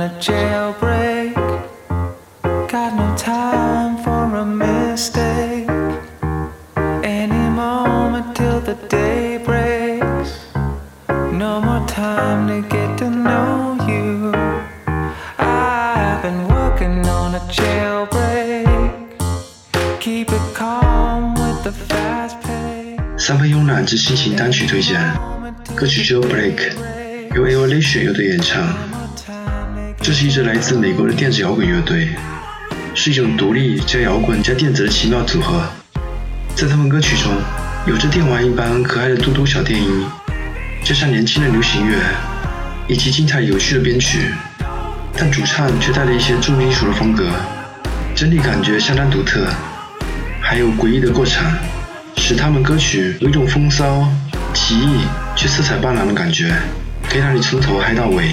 on a jailbreak. Got no time for a mistake. Any moment till the day breaks. No more time to get to know you. I've been working on a jailbreak. Keep it calm with the fast pace. 三分慵懒之心情单曲推荐，歌曲《Jailbreak》由 AWOLNATION 乐队演唱。这是一支来自美国的电子摇滚乐队，是一种独立加摇滚加电子的奇妙组合。在他们歌曲中，有着电玩一般可爱的嘟嘟小电音，加上年轻的流行乐，以及精彩有趣的编曲，但主唱却带了一些重金属的风格，整体感觉相当独特。还有诡异的过场，使他们歌曲有一种风骚、奇异却色彩斑斓的感觉，可以让你从头嗨到尾。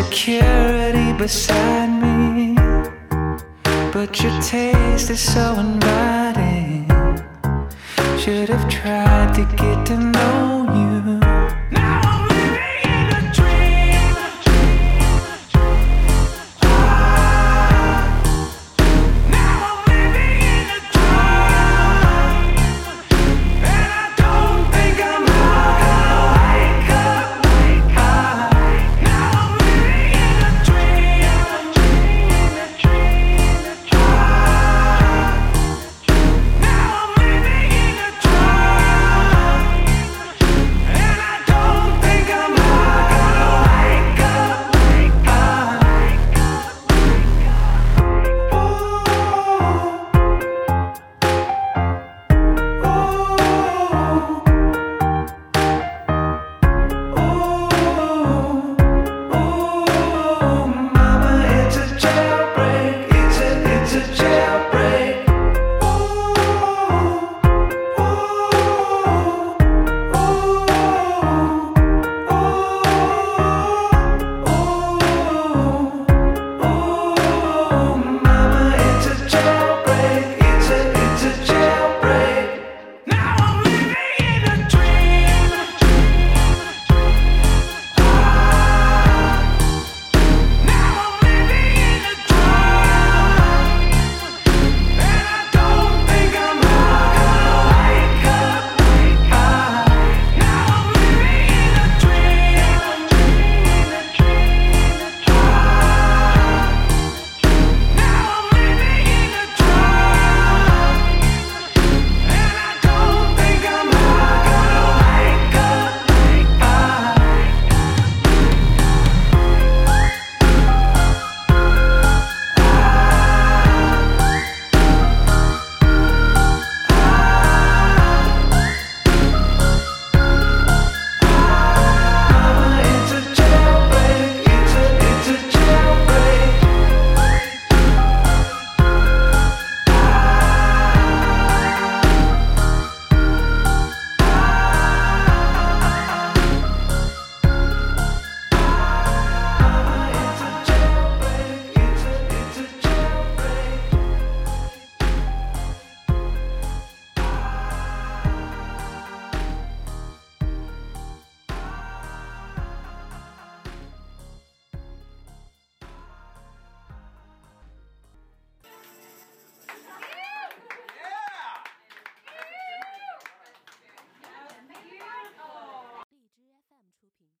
insecurity beside me. But your taste is so inviting. Should have tried to get to know you.